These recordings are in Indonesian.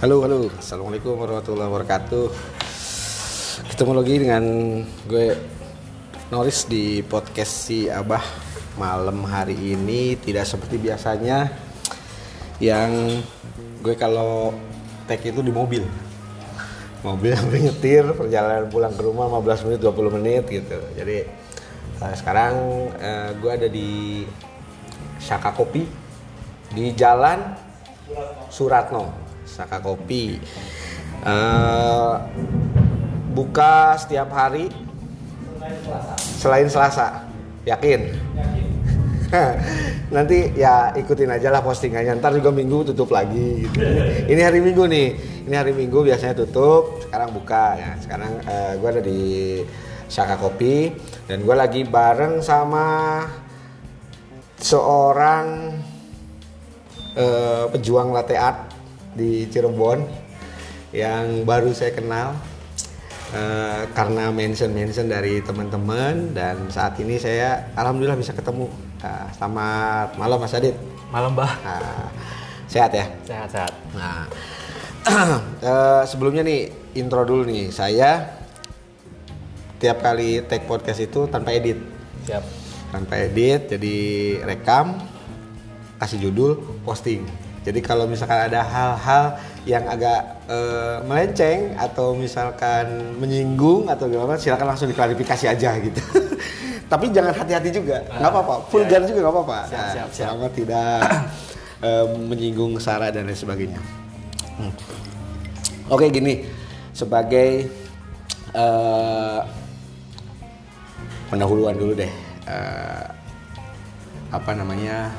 Halo, halo. Assalamualaikum warahmatullahi wabarakatuh. Ketemu lagi dengan gue Noris di podcast si Abah malam hari ini tidak seperti biasanya yang gue kalau tag itu di mobil mobil sampai nyetir perjalanan pulang ke rumah 15 menit 20 menit gitu jadi uh, sekarang uh, gue ada di Saka Kopi di Jalan Suratno Saka Kopi. Uh, buka setiap hari selain Selasa. Yakin? Nanti ya ikutin aja lah postingannya. Ntar juga minggu tutup lagi gitu. ini hari minggu nih. Ini hari minggu biasanya tutup sekarang buka ya. Sekarang uh, gue ada di Saka Kopi dan gue lagi bareng sama seorang uh, pejuang latte art di Cirebon yang baru saya kenal uh, karena mention mention dari teman-teman dan saat ini saya alhamdulillah bisa ketemu uh, selamat malam Mas Adit Malam, Bah. uh, sehat ya Sehat, sehat. nah uh, sebelumnya nih intro dulu nih saya tiap kali take podcast itu tanpa edit Siap. tanpa edit jadi rekam kasih judul posting jadi kalau misalkan ada hal-hal yang agak eh, melenceng atau misalkan menyinggung atau gimana silakan langsung diklarifikasi aja gitu. Tapi jangan hati-hati juga. Nggak apa-apa. vulgar juga nggak apa-apa. Siap, Nah, siap, siap. selama tidak eh, menyinggung sara dan lain sebagainya. Hmm. oke gini. Sebagai eh, pendahuluan dulu deh. Eh, apa namanya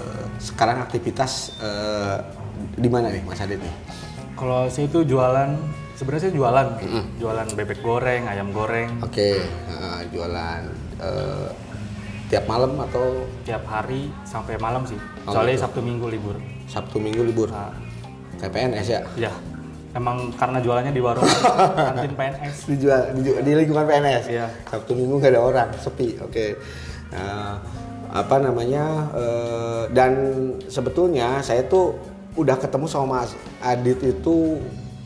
eh, sekarang aktivitas eh, di mana nih Mas Adit nih? Kalau saya itu jualan, sebenarnya saya jualan, jualan bebek goreng, ayam goreng, oke eh, jualan eh, tiap malam atau? Tiap hari sampai malam sih. Oh, Soalnya gitu. Sabtu Minggu libur. Sabtu Minggu libur? Nah, kayak PNS ya? Ya, emang karena jualannya di warung. Kantin PNS. dijual di, di lingkungan PNS Iya. Sabtu Minggu nggak ada orang sepi oke. Nah, apa namanya eh, dan sebetulnya saya tuh udah ketemu sama Mas Adit itu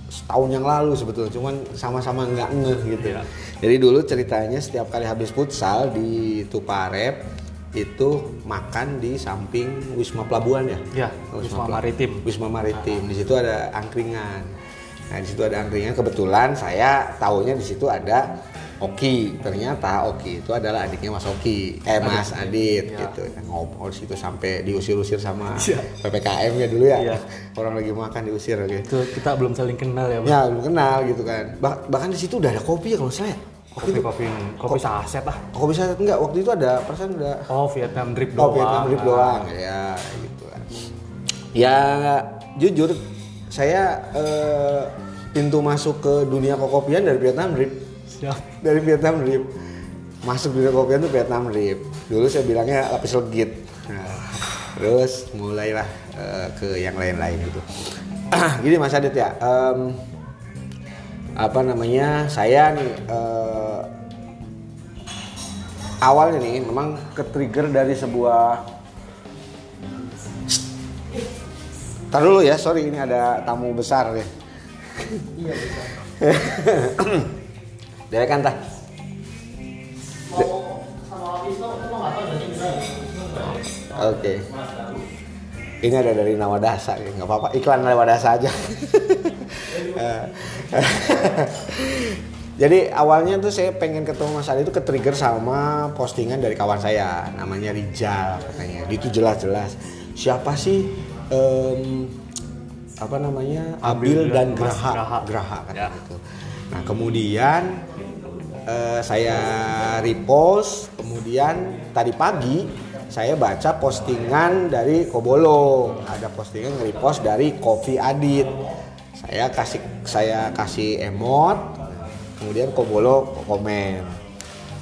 setahun yang lalu sebetulnya cuman sama-sama nggak ngeh gitu Iya. jadi dulu ceritanya setiap kali habis futsal di Tuparep itu makan di samping Wisma Pelabuhan ya Ya, Wisma Pela- Maritim. Wisma Maritim. Di situ ada angkringan. Nah, di situ ada angkringan. Kebetulan saya tahunya di situ ada Oki. Ternyata Oki itu adalah adiknya Mas Oki. Eh Mas Adit Ya. gitu. Ngobrol situ sampai diusir-usir sama Iya. PPKM ya dulu ya. Iya. Orang lagi makan diusir oke. Itu kita belum saling kenal ya, Bang. Ya, belum kenal gitu kan. Bah- bahkan di situ udah ada kopi ya kalau saya. Kopi, Kopi kopi kopi saset ah. kopi saya enggak waktu itu ada perasaan udah Oh, Vietnam drip Oh, doang. Vietnam drip Ah. doang ya gitu kan. Ya jujur saya eh, pintu masuk ke dunia kokopian dari Vietnam drip. Siap. Dari Vietnam drip. Masuk dunia kokopian tuh Vietnam drip. Dulu saya bilangnya lapis legit. Nah, terus mulailah eh, ke yang lain-lain gitu. Gini Mas Adit ya. em, apa namanya? Saya nih eh, awalnya nih memang ke-trigger dari sebuah Ntar dulu ya, sorry ini ada tamu besar nih. Iya, besar. kan tah? Oke. Ini ada dari Nawadasa, ya. nggak apa-apa iklan Nawadasa aja. Jadi awalnya tuh saya pengen ketemu Mas Ali itu ke-trigger sama postingan dari kawan saya, namanya Rijal katanya. Di Itu jelas-jelas siapa sih em, apa namanya Abil Abil dan Graha Graha. Graha Ya. gitu. Nah kemudian eh, saya repost, kemudian tadi pagi saya baca postingan dari Kobolo, ada postingan nge-repost dari Coffee Adit. Saya kasih saya kasih emot, kemudian Kobolo komen.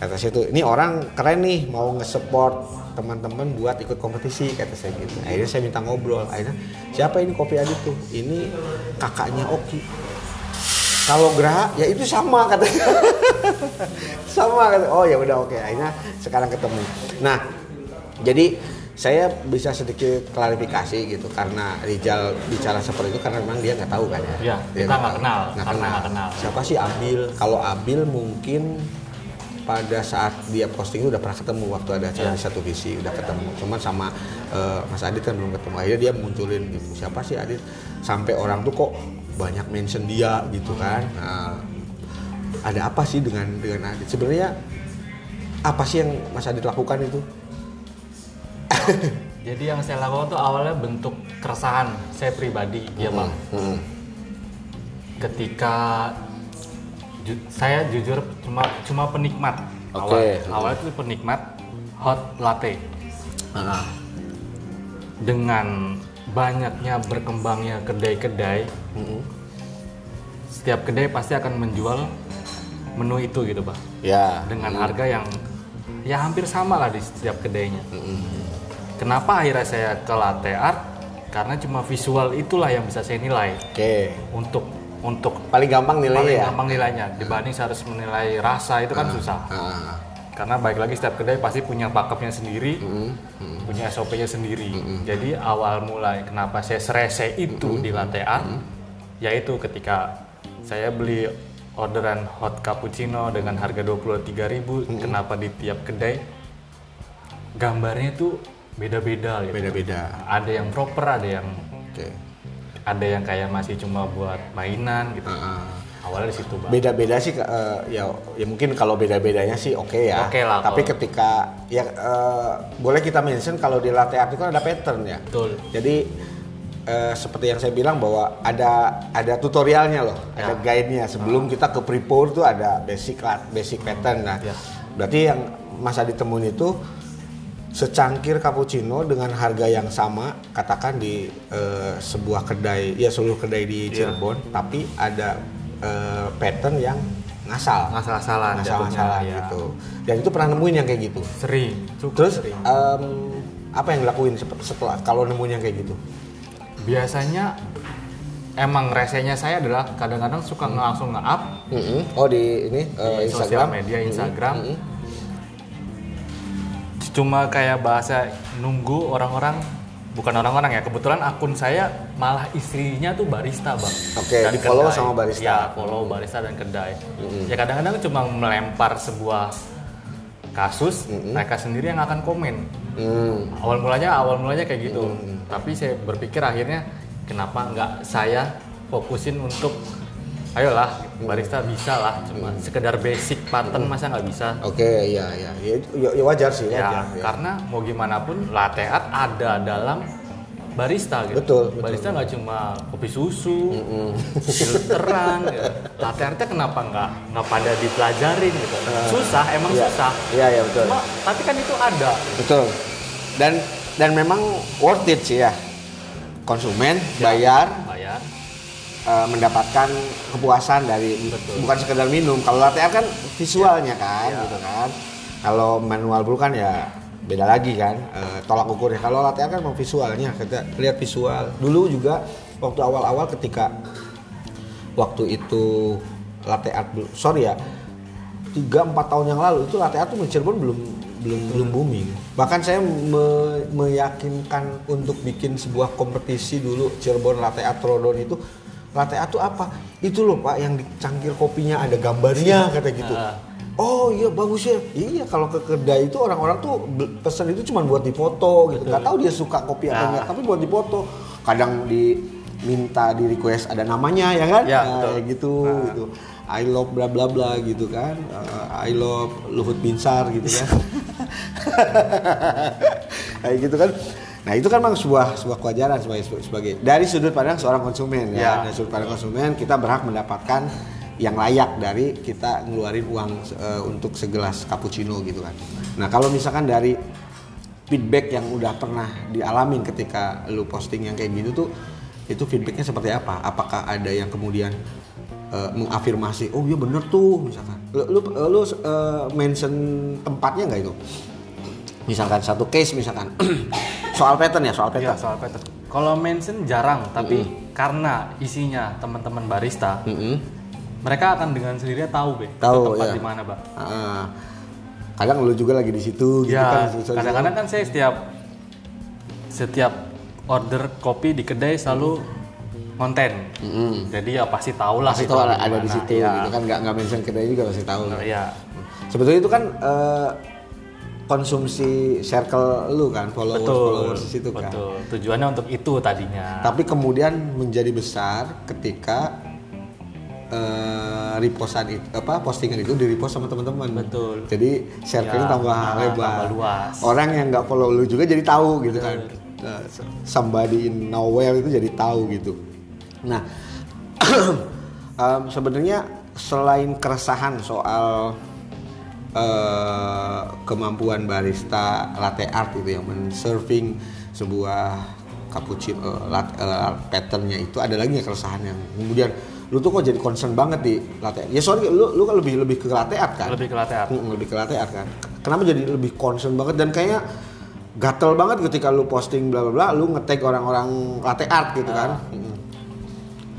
Kata tuh, ini orang keren nih mau nge-support teman-teman buat ikut kompetisi kata saya gitu. Akhirnya saya minta ngobrol. Akhirnya siapa ini Kopi Adit tuh? Ini kakaknya Oki. Kalau Graha ya itu sama katanya. sama kata. Oh ya udah oke. Akhirnya sekarang ketemu. Nah, jadi saya bisa sedikit klarifikasi gitu karena Rizal bicara seperti itu karena memang dia nggak tahu kan ya. Iya, Dia kita nggak kenal, Nggak nggak kenal. Siapa sih Abil? Kalau Abil mungkin pada saat dia posting itu udah pernah ketemu waktu ada acara Iya. di satu visi udah ketemu. Cuman sama eh, Mas Adit kan belum ketemu. Akhirnya dia munculin gitu. Siapa sih Adit? Sampai orang tuh kok banyak mention dia gitu kan. Nah, ada apa sih dengan dengan Adit? Sebenarnya apa sih yang Mas Adit lakukan itu? Jadi yang saya lakukan tuh awalnya bentuk keresahan saya pribadi, ya bang. Hmm. Ketika ju- saya jujur cuma cuma penikmat. Oke. Awal, awalnya tuh penikmat hot latte. Ah, Dengan banyaknya berkembangnya kedai-kedai, mm-mm. setiap kedai pasti akan menjual menu itu gitu bang. Ya. Dengan harga yang ya hampir sama lah di setiap kedainya. Mm-mm. Kenapa akhirnya saya ke latte art? Karena cuma visual itulah yang bisa saya nilai Oke. untuk untuk Paling gampang nilainya paling ya. gampang nilainya dibanding saya harus menilai rasa itu kan susah. Ah, Karena baik lagi setiap kedai pasti punya pakepnya sendiri, mm, mm. punya SOP-nya sendiri. Jadi awal mulai kenapa saya serese itu di latte art, yaitu ketika saya beli orderan hot cappuccino dengan harga 23.000, kenapa di tiap kedai gambarnya itu beda-beda gitu. Beda-beda. Ada yang proper, ada yang Oke. ada yang kayak masih cuma buat mainan gitu. Ah, ah. Awalnya di situ, Bang. Beda-beda sih eh, ya ya mungkin kalau beda-bedanya sih oke ya. Oke lah, Tapi kalau- ketika ya eh, boleh kita mention kalau di latte art itu kan ada pattern ya. Betul. Jadi eh, seperti yang saya bilang bahwa ada ada tutorialnya loh, ada Ya. guide-nya. Sebelum kita ke pre-pour tuh ada basic lat- basic pattern. Nah, Ya. berarti yang Mas Adi temuin itu secangkir cappuccino dengan harga yang sama katakan di eh, sebuah kedai ya seluruh kedai di Iya. Cirebon tapi ada eh, pattern yang ngasal ngasal-ngasalan jatuhnya, ya. gitu dan itu pernah nemuin yang kayak gitu Sering, cukup terus sering. em, apa yang dilakuin setelah kalau nemuin yang kayak gitu Biasanya emang resenya saya adalah kadang-kadang suka langsung nge-up Mm-mm. oh di ini eh, di Instagram sosial media Instagram. Mm-mm. Cuma kayak bahasa nunggu orang-orang bukan orang-orang ya kebetulan akun saya malah istrinya tuh barista bang. Oke, Dan di-follow kedai. sama barista. ya follow barista dan kedai. Ya kadang-kadang cuma melempar sebuah kasus mereka sendiri yang akan komen. Hmm. awal mulanya awal mulanya kayak gitu. Tapi saya berpikir akhirnya kenapa nggak saya fokusin untuk ayolah barista bisa lah cuma sekedar basic pattern masa nggak bisa Oke, ya, ya, ya, ya, ya wajar sih, ya, wajar. ya. karena mau gimana pun latte art ada dalam barista gitu Betul, betul. barista nggak cuma kopi susu filteran gitu. latte artnya kenapa nggak nggak pada dipelajarin gitu susah emang Iya. susah Iya, iya betul. Cuma, tapi kan itu ada Betul. Dan dan memang worth it sih ya. Konsumen Ya. bayar eh, mendapatkan kepuasan dari Betul. bukan sekedar minum. Kalau latte art kan visualnya kan, Ya. gitu kan. Kalau manual brew kan ya beda lagi kan eh, tolak ukurnya. Kalau latte art kan mau visualnya, kita lihat visual. Dulu juga waktu awal-awal ketika waktu itu latte art sorry ya tiga empat tahun yang lalu itu latte art tuh Cirebon belum belum belum booming bahkan saya me- meyakinkan untuk bikin sebuah kompetisi dulu Cirebon latte art Trodon itu latte art tuh apa? Itu loh pak yang di cangkir kopinya ada gambarnya kata gitu. Ah. oh iya bagus ya. Iya kalau ke kedai itu orang-orang tuh pesen itu cuma buat difoto gitu. Nggak tahu dia suka kopi atau Ah. enggak tapi buat difoto kadang di minta di request ada namanya ya kan? Ya, Nah, betul. gitu gitu. I love bla bla bla gitu kan. Uh, I love Luhut Binsar gitu kan. Kayak gitu kan nah itu kan memang sebuah sebuah kewajaran sebagai sebagai dari sudut pandang seorang konsumen ya, Ya. dari sudut pandang konsumen kita berhak mendapatkan yang layak dari kita ngeluarin uang uh, untuk segelas cappuccino gitu kan. Nah kalau misalkan dari feedback yang udah pernah dialamin ketika lu posting yang kayak gitu tuh itu feedbacknya seperti apa? Apakah ada yang kemudian uh, mengafirmasi oh iya bener tuh misalkan. Lu lu, lu uh, mention tempatnya nggak itu misalkan satu case misalkan soal pattern ya soal ya pattern soal pattern kalau mention jarang tapi karena isinya teman-teman barista Mm-mm. mereka akan dengan sendirinya tahu be Tahu, tempat ya. di mana bang Ah, kadang lu juga lagi di situ gitu kan ya So- so- kadang-kadang kan saya setiap setiap order kopi di kedai selalu konten. Jadi ya pasti tahu lah Pasti itu tahu ada, di situ Iya. gitu kan nggak nggak mention kedai juga pasti tahu. Iya. Sebetulnya itu kan eh, konsumsi circle lu kan, followers Betul. followers di situ kan. Betul. Tujuannya untuk itu tadinya. Tapi kemudian menjadi besar ketika eh repostan itu apa postingan itu di repost sama teman-teman. Betul. Jadi circle-nya Ya, tambah ah, lebar. tambah luas. Orang yang nggak follow lu juga jadi tahu gitu kan. Eh, somebody in nowhere itu jadi tahu gitu. Nah, em, sebenarnya selain keresahan soal eh, kemampuan barista latte art itu yang men-serving sebuah cappuccino eh, lat- eh, patternnya itu ada lagi nggak keresahan yang kemudian lu tuh kok jadi concern banget di latte ya sorry lu lu kan lebih lebih ke latte art kan Lebih ke latte art. Mm, lebih ke latte art kan kenapa jadi lebih concern banget dan kayaknya gatel banget ketika lu posting bla bla bla lu ngetag orang-orang latte art gitu kan Mm.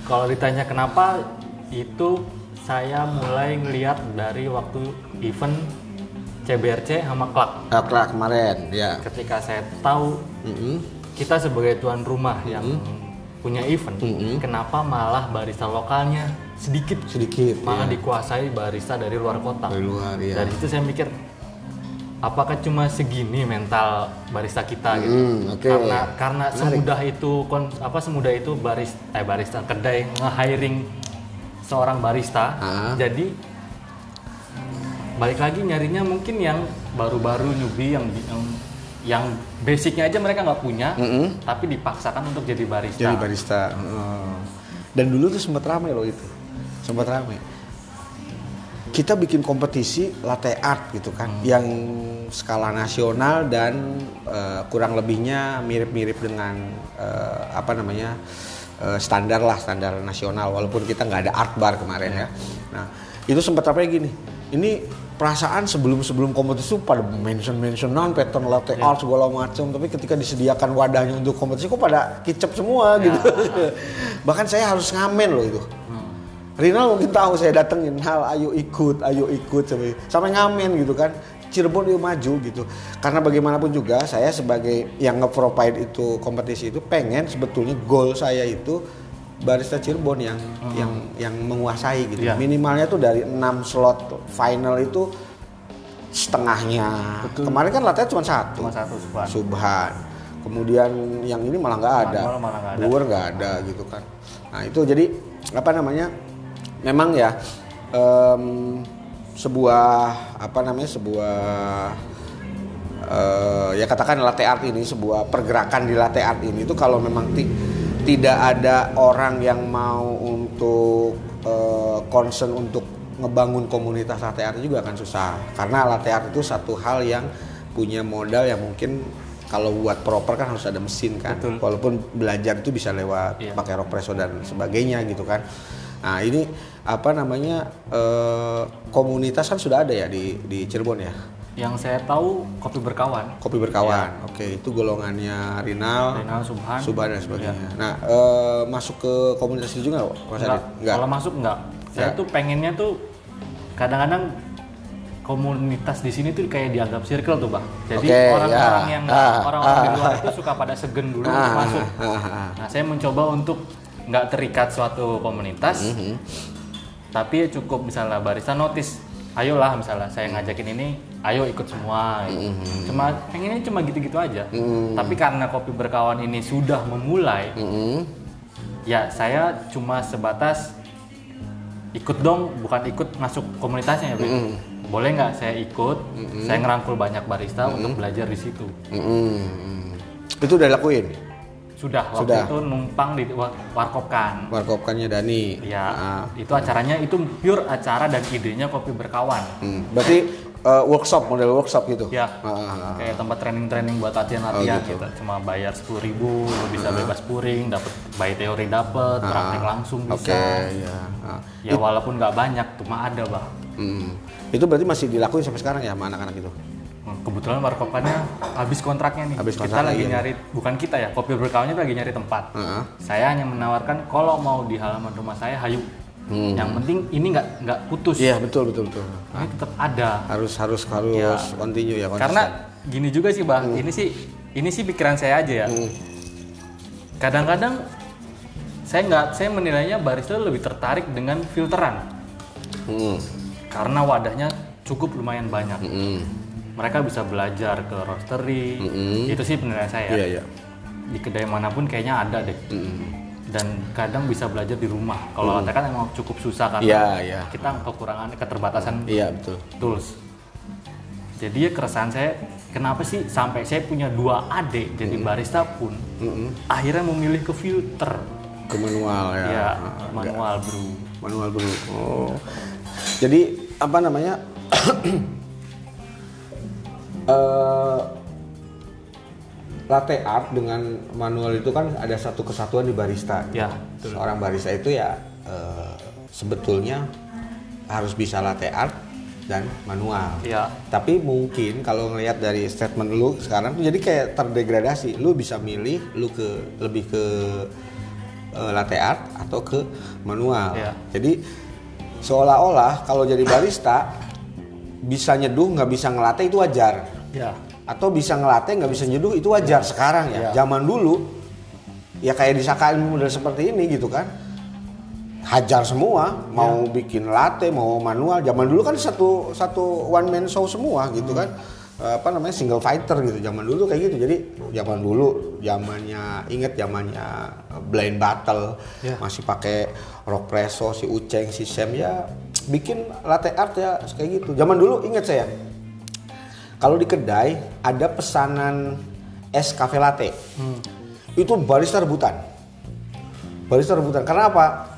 Kalau ditanya kenapa itu saya mulai ngelihat dari waktu event CBRC sama Clark. Ah, Clark kemarin ya Ketika saya tahu Mm-mm. kita sebagai tuan rumah yang punya event, kenapa malah barista lokalnya sedikit sedikit malah ya. dikuasai barista dari luar kota. dari luar ya Dari situ saya mikir apakah cuma segini mental barista kita gitu. Hmm, oke. Karena karena semudah itu kon, apa semudah itu barista eh barista kedai nge-hiring seorang barista. Ah. Jadi balik lagi nyarinya mungkin yang baru-baru newbie yang yang yang basicnya aja mereka nggak punya, Mm-mm. tapi dipaksakan untuk jadi barista. jadi barista Heeh. dan dulu tuh sempat ramai loh itu sempat ramai kita bikin kompetisi latte art gitu kan yang skala nasional dan eh, kurang lebihnya mirip-mirip dengan eh, apa namanya eh, standar lah standar nasional walaupun kita nggak ada art bar kemarin ya. Nah itu sempat apa gini ini perasaan sebelum sebelum kompetisi tuh pada mention mentionan pattern latte art segala macam tapi ketika disediakan wadahnya untuk kompetisi kok pada kicep semua gitu. Bahkan saya harus ngamen loh itu. Rinal mungkin tahu saya datengin hal ayo ikut, ayo ikut sampai sampai ngamen gitu kan. Cirebon yuk maju gitu. Karena bagaimanapun juga saya sebagai yang nge-provide itu kompetisi itu pengen sebetulnya goal saya itu barista Cirebon yang yang yang menguasai gitu. Iya. Minimalnya tuh dari 6 slot final itu setengahnya. Kemarin kan latihan cuma satu. Cuma satu Subhan. Subhan. Kemudian yang ini malah nggak ada. Malah nggak ada. Ada gitu kan. Nah itu jadi apa namanya? Memang ya em, sebuah apa namanya sebuah eh, ya katakan latte art ini sebuah pergerakan di latte art ini itu kalau memang ti- tidak ada orang yang mau untuk eh, concern untuk ngebangun komunitas latte art juga akan susah karena latte art itu satu hal yang punya modal yang mungkin kalau buat proper kan harus ada mesin kan Betul. walaupun belajar itu bisa lewat Iya. pakai rock presso dan sebagainya gitu kan nah ini apa namanya eh, komunitas kan sudah ada ya di di Cirebon ya Yang saya tahu kopi berkawan. kopi berkawan oke itu golongannya Rinal Renal Subhan. Subhan dan sebagainya nah eh, masuk ke komunitas itu juga Mas Enggak. Adit? Kalau masuk enggak. Saya tuh pengennya tuh kadang-kadang komunitas di sini tuh kayak dianggap circle tuh, Bang. Jadi orang-orang ya. yang Ah, orang-orang di ah. luar itu suka pada segen dulu Ah, masuk. ah, ah. Nah, saya mencoba untuk nggak terikat suatu komunitas. Mhm. Tapi cukup misalnya barista notice, ayolah misalnya saya ngajakin ini, ayo ikut semua. gitu. Mhm. Cuma pengennya cuma gitu-gitu aja. Tapi karena kopi berkawan ini sudah memulai, Mm-mm. ya saya cuma sebatas ikut dong bukan ikut masuk komunitasnya ya Bro. boleh nggak saya ikut saya ngerangkul banyak barista untuk belajar di situ Mm-mm. itu udah lakuin sudah waktu Sudah. itu numpang di wa- warkopkan warkopkannya Dani ya Ah. itu acaranya itu pure acara dan idenya kopi berkawan Hmm. berarti eh, workshop model workshop gitu ya Ah, ah, ah. kayak tempat training-training buat latihan-latihan Oh, gitu. gitu. cuma bayar sepuluh ribu lu bisa bebas puring dapat by teori dapat praktek langsung Ah. Oke, bisa ya. Ah. ya walaupun nggak banyak cuma ada bang Hmm. Itu berarti masih dilakuin sampai sekarang ya sama anak-anak itu? Hmm, Kebetulan warkopannya habis kontraknya nih. Habis kita kontraknya, lagi iya. nyari, bukan kita ya, kopi berkawannya lagi nyari tempat. Heeh. Saya hanya menawarkan kalau mau di halaman rumah saya, hayu. Hmm. Yang penting ini nggak nggak putus. Iya betul betul betul. Ini tetap ada. Harus harus harus Iya. continue ya. konsisten. Karena gini juga sih bang, Hmm. ini sih ini sih pikiran saya aja ya. Hmm. Kadang-kadang saya nggak, saya menilainya barista lebih tertarik dengan filteran Mm. karena wadahnya cukup lumayan banyak. Mm. Mereka bisa belajar ke roastery, Mm-mm. itu sih penilaian saya. Iya iya. Di kedai mana pun kayaknya ada deh. Mm. Dan kadang bisa belajar di rumah. Kalau latte kan emang cukup susah karena Iya iya. kita kekurangan keterbatasan Iya betul. tools. Jadi ya keresahan saya, kenapa sih sampai saya punya dua adik jadi barista pun Mm-mm. akhirnya memilih ke filter, Ke manual ya. ya manual brew. manual dulu. Oh. Jadi apa namanya? Eh, latte art dengan manual itu kan ada satu kesatuan di barista. Ya, betul. Seorang barista itu ya eh, sebetulnya harus bisa latte art dan manual. Ya, Tapi mungkin kalau ngelihat dari statement lu sekarang tuh jadi kayak terdegradasi. Lu bisa milih lu ke lebih ke eh, latte art atau ke manual. Iya. Jadi seolah-olah kalau jadi barista bisa nyeduh nggak bisa ngelatih itu wajar. ya, Atau bisa ngelatih nggak bisa nyeduh itu wajar sekarang ya. Iya. Zaman dulu ya kayak di Saka ilmu model seperti ini gitu kan. Hajar semua, mau bikin latte, mau manual. Zaman dulu kan satu satu one man show semua gitu kan. Eh, apa namanya single fighter gitu. Zaman dulu kayak gitu. Jadi zaman dulu zamannya inget zamannya eh, blind battle Ya. masih pakai rock preso si Uceng si Sam ya bikin latte art ya kayak gitu. Zaman dulu inget saya kalau di kedai ada pesanan es cafe latte. Itu barista rebutan. Barista rebutan. Karena apa?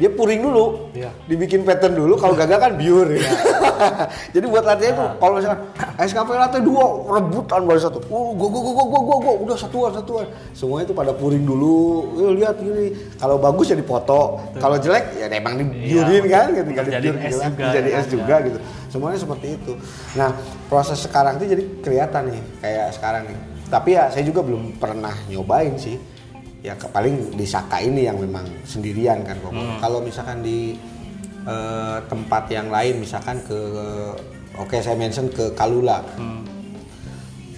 Dia puring dulu. Iya. Dibikin pattern dulu kalau gagal kan biur ya. Jadi buat latte itu kalau misalkan es cafe latte dua rebutan barista tuh. Oh, gua gua gua gua gua gua, gua. udah satuan satuan. Semuanya itu pada puring dulu. Eh, lihat gini. Kalau bagus ya dipoto. Kalau jelek ya emang dibiurin kan gitu. Tinggal dibiur es gitu kan. juga, Jadi ya es kan? juga gitu. Semuanya seperti itu. Nah, proses sekarang itu jadi kelihatan nih kayak sekarang nih. Tapi ya saya juga belum pernah nyobain sih. Ya ke- paling di Saka ini yang memang sendirian kan kok. Hmm. Kalau misalkan di eh, tempat yang lain misalkan ke oke saya mention ke Kalula. Hmm.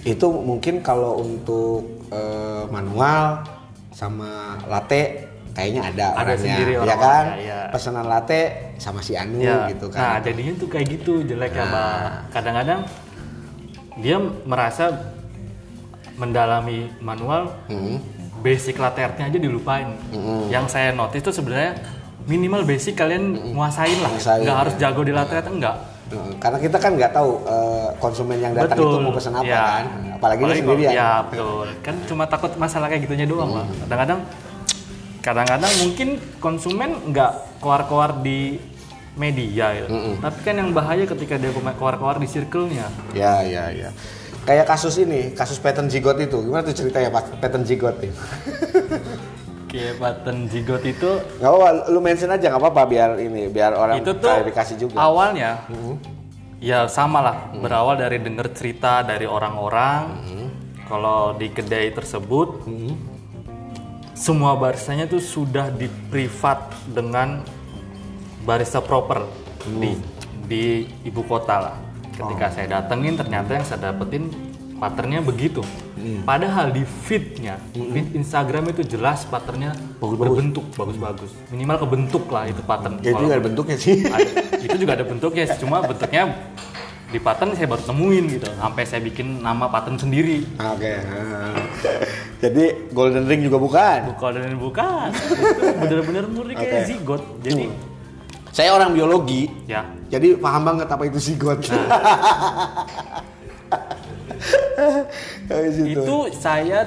Itu mungkin kalau untuk eh, manual sama latte kayaknya ada, Ada orangnya, sendiri ya orang-orangnya, kan? iya. Pesanan latte sama si Anu ya. gitu Nah, kan. Nah. jadinya tuh kayak gitu jeleknya, Bang. Kadang-kadang dia merasa mendalami manual Hmm. Basic latte art-nya aja dilupain. Mm-mm. Yang saya notice itu sebenarnya minimal basic kalian nguasain lah. Nguasain, Nggak ya. harus jago di latte art enggak. Karena kita kan nggak tahu eh, konsumen yang datang itu mau pesan apa ya. kan, apalagi dia kalau- sendirian. Ya betul. Kan cuma takut masalah kayak gitunya doang lah. Kadang-kadang, kadang-kadang mungkin konsumen nggak keluar-keluar di media gitu. Tapi kan yang bahaya ketika dia keluar-keluar di circle-nya. Ya, ya, ya. Kayak kasus ini, kasus pattern zigot itu. Gimana tuh ceritanya Pak? Pattern zigot nih? Kayak button zigot itu Gak apa-apa, lu mention aja nggak apa-apa biar ini, biar orang itu tuh klarifikasi juga. awalnya ya sama lah. Berawal dari denger cerita dari orang-orang. Kalau di kedai tersebut semua baristanya tuh sudah di privat dengan barista proper di di ibu kota lah ketika saya datengin ternyata yang saya dapetin patternnya begitu. Padahal di feednya feed Instagram itu jelas patternnya berbentuk bagus-bagus. Minimal kebentuk lah itu pattern. Ya, itu nggak ada bentuknya sih. ada- itu juga ada bentuknya sih, cuma bentuknya di pattern saya baru temuin gitu. Sampai saya bikin nama pattern sendiri. Oke. ah. Jadi golden ring juga bukan. bukan dan bukan. Bener-bener murni kayak Oke. zigot. Jadi Saya orang biologi, ya. Jadi paham banget apa itu zigot. Kayak gitu. itu saya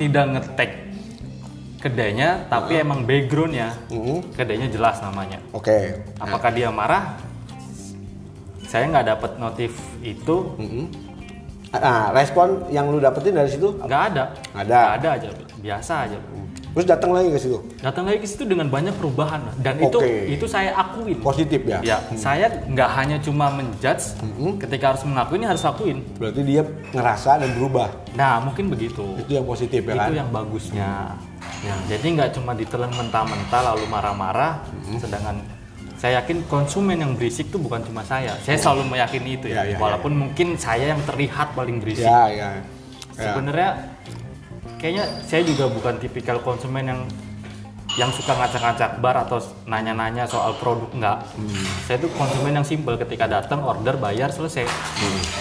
tidak ngetek kedainya tapi emang backgroundnya Mm-mm. kedainya jelas namanya. Oke. apakah dia marah? Saya nggak dapat notif itu. Mm-mm. Nah, respon yang lu dapetin dari situ? Nggak ada. Nggak ada. Nggak ada aja. Biasa aja terus datang lagi ke situ? Datang lagi ke situ dengan banyak perubahan dan itu Oke. itu saya akuin positif ya? Ya saya nggak hanya cuma menjudge ketika harus mengakui ini harus akuin. Berarti dia ngerasa dan berubah? Nah mungkin begitu. Itu yang positif ya kan? itu yang bagusnya. Ya, jadi nggak cuma ditelan mentah-mentah lalu marah-marah sedangkan saya yakin konsumen yang berisik itu bukan cuma saya. Saya selalu meyakini itu ya, Ya, ya, ya. walaupun mungkin saya yang terlihat paling berisik. Ya ya. Ya. Sebenarnya kayaknya saya juga bukan tipikal konsumen yang yang suka ngacak-ngacak bar atau nanya-nanya soal produk enggak. Saya tuh konsumen yang simpel ketika datang order bayar selesai.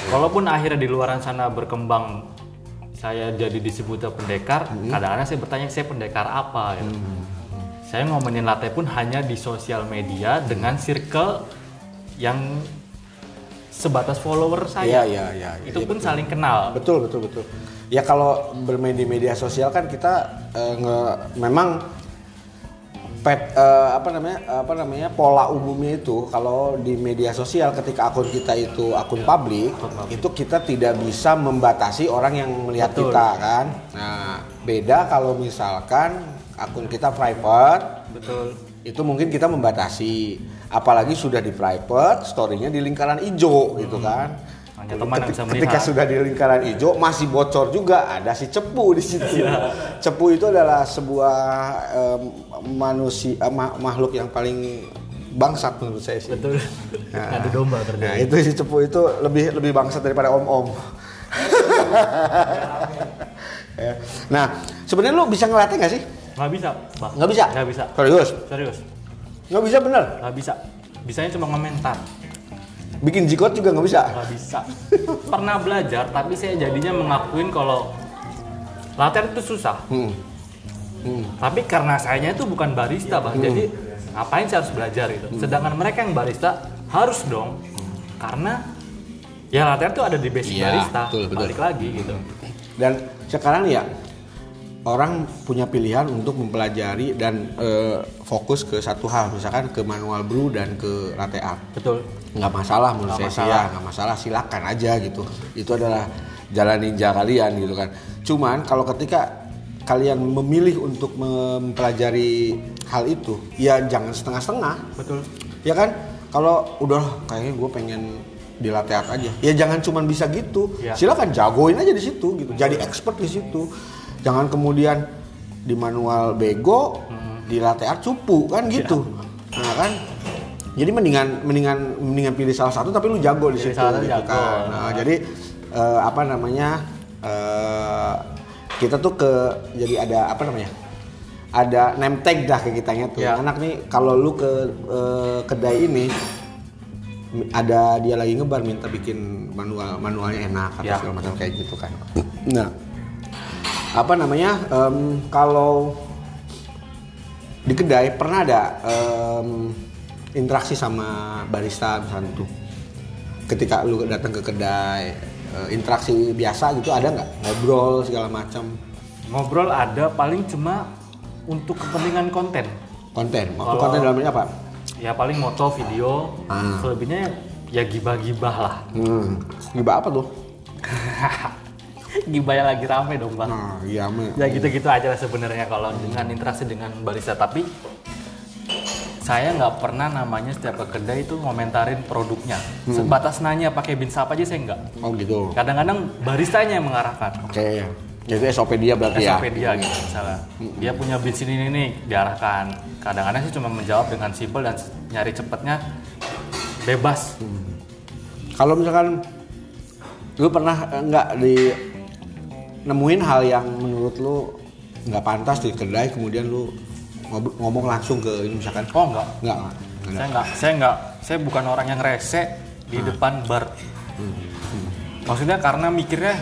Walaupun akhirnya di luaran sana berkembang saya jadi disebutin pendekar, kadang-kadang saya bertanya saya pendekar apa gitu. Saya ngomongin latte pun hanya di sosial media dengan circle yang sebatas follower Iya, saya. iya, iya. Itu Iya, pun betul. saling kenal. Betul, betul, betul. Ya kalau bermain di media sosial kan kita eh, nge- memang pet eh, apa namanya apa namanya pola umumnya itu kalau di media sosial ketika akun kita itu akun publik itu kita tidak bisa membatasi orang yang melihat Betul. kita kan. Nah, beda kalau misalkan akun kita private Betul. itu mungkin kita membatasi apalagi sudah di private story-nya di lingkaran hijau gitu kan Hanya teman yang bisa Ketika- ketika melihat. sudah di lingkaran hijau masih bocor juga ada si cepu di situ Iya. cepu itu adalah sebuah em, manusia ma- makhluk yang paling bangsat menurut saya sih Betul. Nah. Ada domba nah terjadi. itu si cepu itu lebih lebih bangsat daripada om om nah sebenarnya lu bisa ngelatih nggak sih Nggak bisa, Pak. nggak bisa Nggak bisa. serius Serius. nggak bisa bener Nggak bisa. Bisanya cuma komentar. Bikin jikot juga nggak bisa Nggak bisa. Pernah belajar, tapi saya jadinya mengakuin kalau latihan itu susah. Hmm. Hmm. Tapi karena sayanya itu bukan barista, Bang. Jadi ngapain saya harus belajar itu? Sedangkan mereka yang barista harus dong. Karena ya latihan itu ada di basic Iya, barista. betul, betul. Balik lagi gitu. Dan sekarang ya orang punya pilihan untuk mempelajari dan eh, fokus ke satu hal, misalkan ke manual brew dan ke latte art. Betul. Nggak masalah menurut saya sih masalah. ya, nggak masalah silakan aja gitu. Itu adalah jalan ninja kalian gitu kan. Cuman kalau ketika kalian memilih untuk mempelajari hal itu, ya jangan setengah-setengah. Betul. Ya kan? Kalau udah kayaknya gue pengen di latte art aja. Ya jangan cuman bisa gitu. Ya. Silakan jagoin aja di situ gitu. Jadi expert di situ. Jangan kemudian di manual bego, di latte art cupu kan gitu. Nah kan? Jadi mendingan mendingan mendingan pilih salah satu tapi lu jago di situ salah satu gitu jago. kan. Nah, jadi eh, apa namanya? eh, kita tuh ke jadi ada apa namanya? Ada name tag dah ke kitanya tuh. Ya. Anak nih kalau lu ke eh, kedai ini ada dia lagi ngebar minta bikin manual manualnya enak atau Ya. segala macam kayak gitu kan. Nah, apa namanya? em, kalau di kedai pernah ada em, interaksi sama barista misalnya tuh. Ketika lu datang ke kedai, eh, interaksi biasa gitu ada nggak? Ngobrol segala macam, Ngobrol ada paling cuma untuk kepentingan konten. konten. Waktu konten dalamnya apa? Ya paling moto, video, Ah. selebihnya ya gibah-gibah lah. Hmm, gibah apa tuh? Gibahnya lagi rame dong bang. Nah, iya. Ya gitu-gitu aja lah sebenarnya kalau dengan interaksi dengan barista. Tapi saya nggak pernah namanya setiap ke kedai itu ngomentarin produknya. Sebatas nanya pakai bin apa aja saya nggak. Oh gitu. Kadang-kadang baristanya yang mengarahkan. Oke. Jadi SOP dia berarti ya. SOP dia gitu misalnya. Dia punya bin ini nih diarahkan. Kadang-kadang sih cuma menjawab dengan simpel dan nyari cepetnya bebas. Kalau misalkan lu pernah eh, nggak di nemuin hal yang menurut lu nggak pantas di kedai kemudian lu ngomong langsung ke ini misalkan Oh enggak. nggak nggak Saya nggak, saya nggak, saya bukan orang yang rese di depan bar. Maksudnya karena mikirnya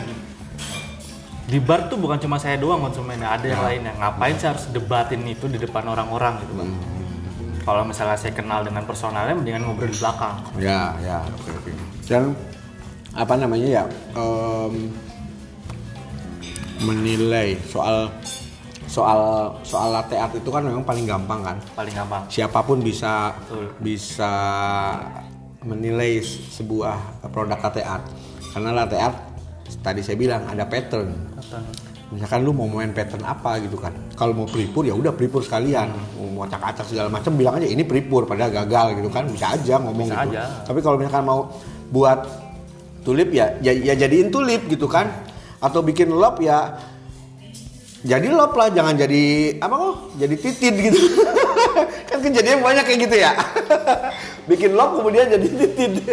di bar tuh bukan cuma saya doang konsumennya, ada yang lainnya. Ngapain saya harus debatin itu di depan orang-orang gitu bang? Kalau misalnya saya kenal dengan personalnya, mendingan ngobrol di belakang. ya ya oke oke dan apa namanya ya em, menilai soal soal soal latte art itu kan memang paling gampang kan? Paling gampang. siapa pun bisa Betul. bisa menilai sebuah produk latte art. Karena latte art tadi saya bilang ada pattern. Misalkan lu mau main pattern apa gitu kan? Kalau mau pripur ya udah pripur sekalian. Mau acak-acak segala macam bilang aja ini pripur padahal gagal gitu kan? Bisa aja ngomong Bisa gitu. aja. tapi kalau misalkan mau buat tulip ya, ya ya jadiin tulip gitu kan? Atau bikin lop ya jadi lop lah jangan jadi apa kok jadi titit gitu. Kan kejadian banyak kayak gitu ya. Bikin lop kemudian jadi titit.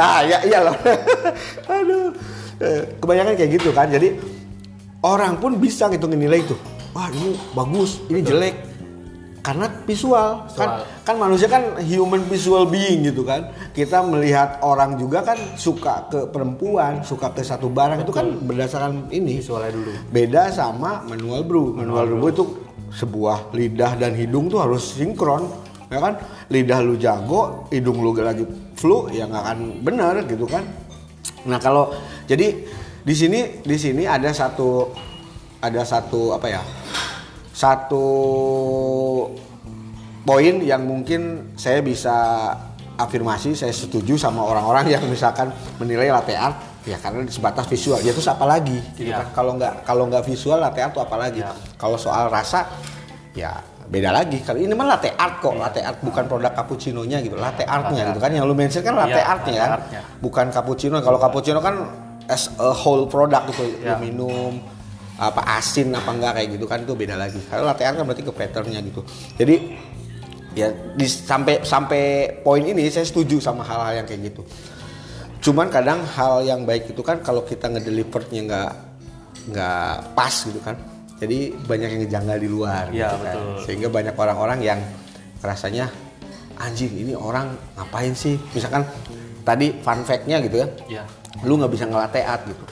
Ah ya iya loh aduh. Eh, kebanyakan kayak gitu kan. Jadi orang pun bisa gitu nilai itu. Wah ini bagus ini jelek karena visual, kan Visual. kan manusia kan human visual being gitu kan. Kita melihat orang juga kan suka ke perempuan suka ke satu barang itu kan berdasarkan ini. Visualnya dulu. beda sama manual brew. Manual brew itu sebuah lidah dan hidung tuh harus sinkron ya kan? Lidah lu jago hidung lu lagi flu ya nggak akan bener gitu kan. Nah kalau jadi di sini di sini ada satu ada satu apa ya satu poin yang mungkin saya bisa afirmasi saya setuju sama orang-orang yang misalkan menilai latte art ya karena sebatas visual. Ya terus apa lagi? Gitu Iya. kan. Kalau nggak kalau nggak visual latte art tuh apa lagi? Iya. kalau soal rasa ya beda lagi. Kalau ini mah latte art kok. Latte art bukan produk cappuccino-nya gitu. Latte artnya Latte gitu kan. Yang lu mention kan latte Iya, artnya latte kan. artnya. bukan cappuccino. Kalau cappuccino kan as a whole product gitu. Lu Iya. minum apa asin apa enggak kayak gitu kan itu beda lagi. Kalau latte art kan berarti ke patternnya gitu. Jadi ya di, sampai sampai poin ini saya setuju sama hal-hal yang kayak gitu. Cuman kadang hal yang baik itu kan kalau kita ngedelivernya nggak nggak pas gitu kan. Jadi banyak yang ngejanggal di luar Iya, gitu kan. betul. sehingga banyak orang-orang yang rasanya anjing ini orang ngapain sih? Misalkan tadi fun fact-nya gitu ya. Iya. lu nggak bisa ngelatte art gitu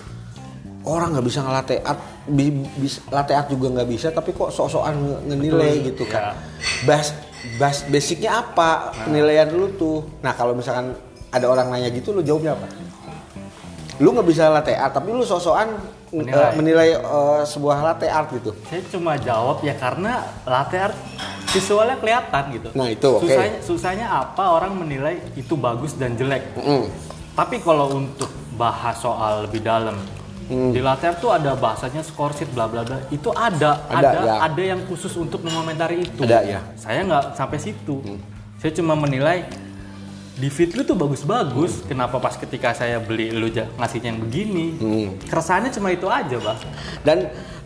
orang nggak bisa ngelatte art bi, bis- latte art juga nggak bisa tapi kok sok-sokan nge- ngenilai Betul, gitu ya. kan bas bas basicnya apa penilaian lu tuh nah kalau misalkan ada orang nanya gitu lu jawabnya apa lu nggak bisa latte art tapi lu sok-sokan eh, Menilai. menilai eh, sebuah latte art gitu Saya cuma jawab ya karena latte art visualnya kelihatan gitu. Nah, itu, oke. Susahnya, susahnya apa orang menilai itu bagus dan jelek. Mm. Tapi kalau untuk bahas soal lebih dalam, Hmm. di latte art tuh ada bahasanya score sheet bla bla bla. Itu ada, Ada, ada, ya. ada yang khusus untuk mengomentari itu. Ada, ya. Saya nggak sampai situ. Hmm. Saya cuma menilai di feed lu tuh bagus-bagus. Kenapa pas ketika saya beli lu ngasihnya yang begini? Hmm. Keresahannya cuma itu aja, bang. dan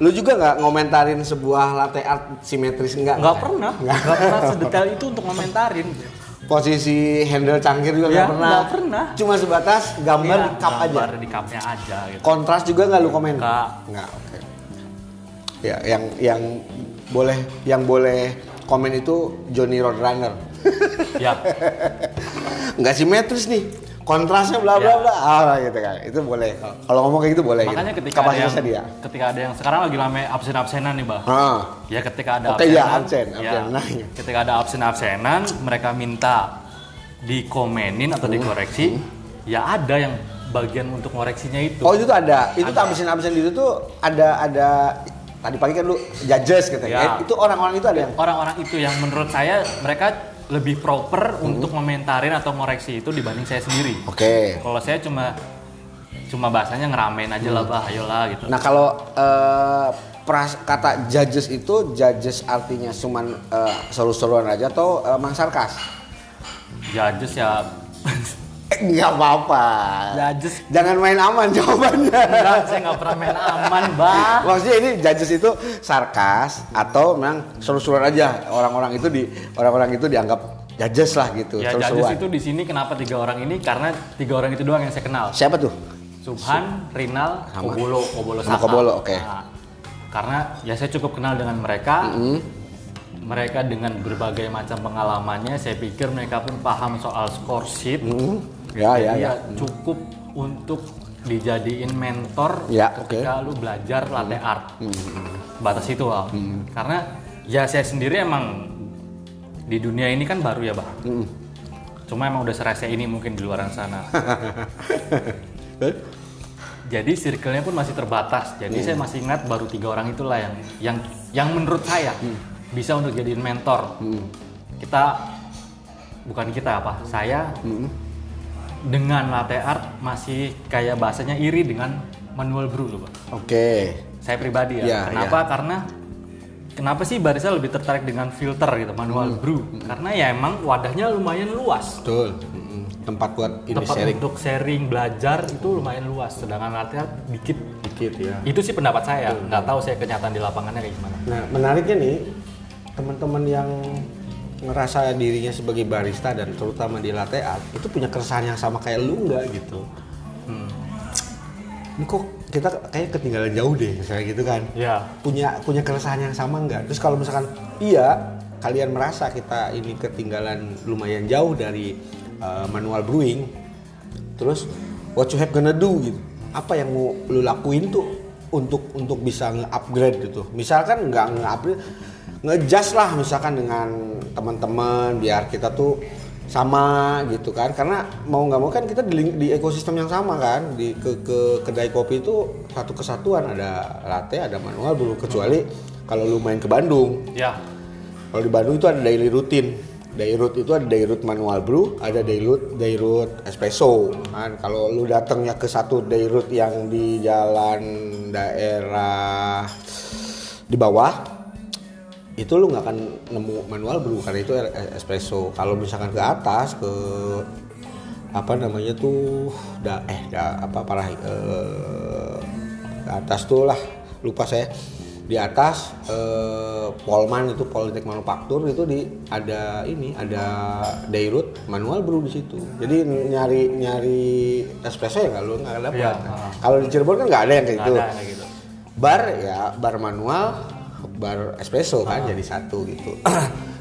lu juga nggak ngomentarin sebuah latte art simetris enggak nggak pernah nggak pernah sedetail itu untuk komentarin posisi handle cangkir juga nggak Ya, pernah. pernah. cuma sebatas gambar Iya, di cup aja. gambar di cupnya aja gitu. Kontras juga nggak lu komen? Nggak. nggak oke. Ya yang yang boleh yang boleh komen itu Johnny Roadrunner. Ya. Nggak simetris nih kontrasnya bla bla Ya. bla ah gitu kan itu boleh kalau ngomong kayak gitu boleh makanya gitu. ketika ada yang kapasitasnya dia ketika ada yang sekarang lagi rame absen absenan nih bang ah ya ketika ada Oke, ya, absenan absen, ya, absen. Nah, iya. ketika ada absen absenan mereka minta dikomenin atau Hmm. dikoreksi ya ada yang bagian untuk ngoreksinya itu oh itu tuh ada itu tuh Ada. absen absen itu tuh ada ada tadi pagi kan lu judges katanya Ya. itu orang-orang itu ada yang orang-orang itu yang menurut saya mereka lebih proper Hmm. untuk komentarin atau ngoreksi itu dibanding saya sendiri oke Kalau saya cuma cuma bahasanya ngeramein aja lah, bah, ayolah gitu. Nah kalau eh, pras, kata judges itu judges artinya cuman eh, seru-seruan aja atau eh, emang sarkas? Judges ya, Nggak apa-apa. judges Jangan main aman jawabannya. enggak, saya nggak pernah main aman, bah. Maksudnya ini judges itu sarkas atau memang seru-seruan aja orang-orang itu di orang-orang itu dianggap judges lah gitu Ya judges itu di sini kenapa tiga orang ini? Karena tiga orang itu doang yang saya kenal. Siapa tuh? Subhan, Rinal, Sama. Kobolo, Kobolo Sama Saka. Kobolo, oke. Nah, karena ya saya cukup kenal dengan mereka. Mereka dengan berbagai macam pengalamannya, saya pikir mereka pun paham soal score sheet. Hmm. Ya ya Jadi ya. cukup untuk dijadiin mentor Ya, ketika lu belajar latte art. Batas itu, Al. Karena ya saya sendiri emang di dunia ini kan baru ya, Bang. Hmm. Cuma emang udah serasa ini mungkin di luar sana. Jadi circle-nya pun masih terbatas. Jadi saya masih ingat baru tiga orang itulah yang yang yang menurut saya bisa untuk jadiin mentor. Kita bukan kita apa? Saya dengan latte art masih kayak bahasanya iri dengan manual brew loh, Pak. Oke. Saya pribadi ya. Ya, kenapa? Karena kenapa sih Barisa lebih tertarik dengan filter gitu, manual brew? Karena ya emang wadahnya lumayan luas. Betul. Mm-mm. Tempat buat ini Tempat sharing untuk sharing belajar itu lumayan luas, sedangkan latte art dikit. dikit ya. Itu sih pendapat saya. Nggak tahu saya kenyataan di lapangannya kayak gimana. Nah, menariknya nih, teman-teman yang ngerasa dirinya sebagai barista dan terutama di latte art itu punya keresahan yang sama kayak lu nggak gitu. Hmm. ini kok kita kayak ketinggalan jauh deh misalnya gitu kan Ya. punya punya keresahan yang sama nggak terus kalau misalkan iya kalian merasa kita ini ketinggalan lumayan jauh dari uh, manual brewing terus what you have gonna do gitu apa yang mau lu lakuin tuh untuk untuk bisa nge-upgrade gitu misalkan nggak nge-upgrade nge-adjust lah misalkan dengan teman-teman biar kita tuh sama gitu kan karena mau nggak mau kan kita di, di ekosistem yang sama kan di ke, ke kedai kopi itu satu kesatuan ada latte ada manual brew kecuali kalau lu main ke Bandung Ya. kalau di Bandung itu ada daily rutin. Daily root itu ada daily root manual brew, ada daily root, daily root espresso. Kan kalau lu datangnya ke satu daily root yang di jalan daerah di bawah, itu lu nggak akan nemu manual brew karena itu e- espresso. Kalau misalkan ke atas ke apa namanya tuh da eh da apa parah eh, ke atas tuh lah lupa saya di atas eh, Polman itu Politek Manufaktur itu di ada ini ada Dairut manual brew di situ jadi nyari nyari espresso ya lu nggak dapat ah. kalau di Cirebon kan nggak ada yang kayak gitu ada kayak gitu. bar ya bar manual bar espresso kan jadi satu gitu.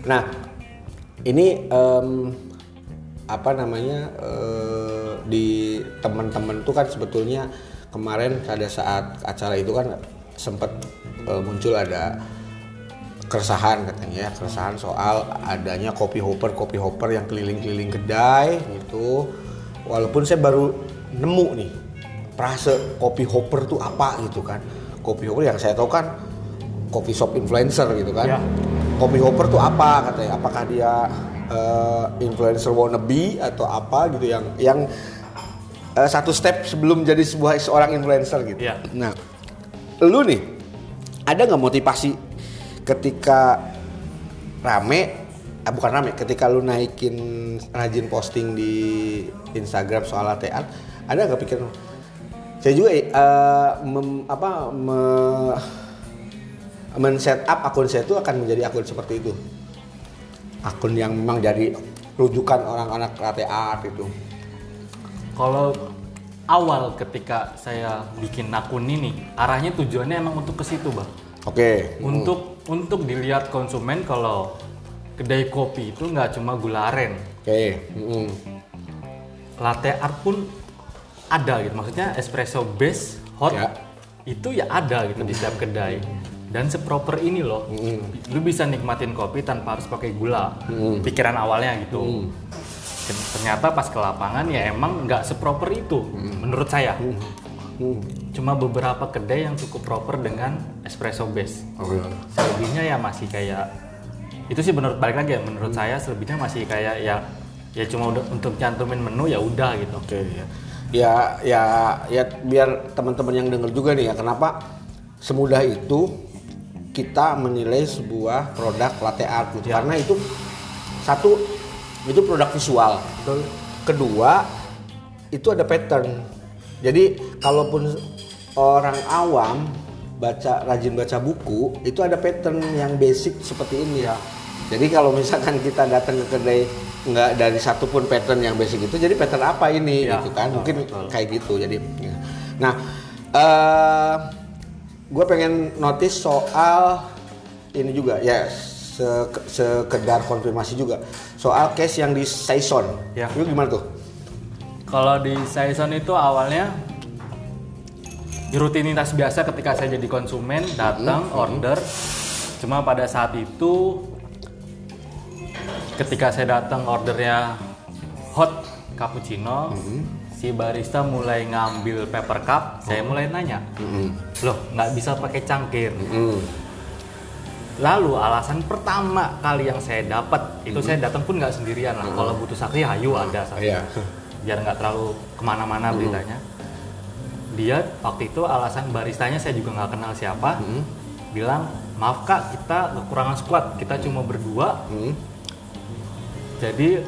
Nah ini em, apa namanya eh, di teman-teman tuh kan sebetulnya kemarin pada saat acara itu kan sempat eh, muncul ada keresahan katanya ya keresahan soal adanya kopi hopper kopi hopper yang keliling-keliling kedai gitu. Walaupun saya baru nemu nih frase kopi hopper tuh apa gitu kan. Kopi hopper yang saya tahu kan coffee shop influencer gitu kan Ya. kopi hopper tuh apa katanya apakah dia eh, influencer wannabe atau apa gitu yang yang eh, satu step sebelum jadi sebuah seorang influencer gitu Ya. nah lu nih ada nggak motivasi ketika rame ah bukan rame ketika lu naikin rajin posting di Instagram soal latte art ada nggak pikir saya juga eh, mem- apa me- men-set up akun saya itu akan menjadi akun seperti itu akun yang memang jadi rujukan orang-anak latte art itu Kalau awal ketika saya bikin akun ini, arahnya tujuannya emang untuk ke situ, Bang. oke Untuk untuk dilihat konsumen kalau kedai kopi itu nggak cuma gula aren, oke mm. latte art pun ada gitu. Maksudnya espresso base hot Ya. itu ya ada gitu di setiap kedai. Dan seproper ini loh, lu bisa nikmatin kopi tanpa harus pakai gula. Pikiran awalnya gitu. Dan Ternyata pas ke lapangan ya emang nggak seproper itu, menurut saya. Cuma beberapa kedai yang cukup proper dengan espresso base. oke Selebihnya ya masih kayak itu sih menurut balik lagi ya menurut saya selebihnya masih kayak ya ya cuma udah untuk cantumin menu ya udah gitu. Oke ya. Ya ya ya biar teman-teman yang denger juga nih ya kenapa semudah itu kita menilai sebuah produk latte art gitu. Ya. Karena itu satu itu produk visual. Kedua itu ada pattern. Jadi kalaupun orang awam baca rajin baca buku itu ada pattern yang basic seperti ini ya. Jadi kalau misalkan kita datang ke kedai nggak dari satu pun pattern yang basic itu, jadi pattern apa ini Ya, gitu kan? betul, Mungkin betul. kayak gitu. Jadi, ya. nah, eh gue pengen notice soal ini juga ya se- sekedar konfirmasi juga soal case yang di Saison. Ya. Itu gimana tuh? Kalau di Saison itu awalnya rutinitas biasa ketika saya jadi konsumen datang order cuma pada saat itu ketika saya datang ordernya hot cappuccino si barista mulai ngambil paper cup saya mulai nanya loh nggak bisa pakai cangkir Hmm. Lalu alasan pertama kali yang saya dapat itu saya datang pun nggak sendirian lah. Kalau butuh saksi, hayu ada saksi. Iya. Biar nggak terlalu ke mana-mana beritanya. Dia waktu itu alasan baristanya saya juga nggak kenal siapa. Bilang maaf kak kita kekurangan squad, kita cuma berdua. Hmm. Jadi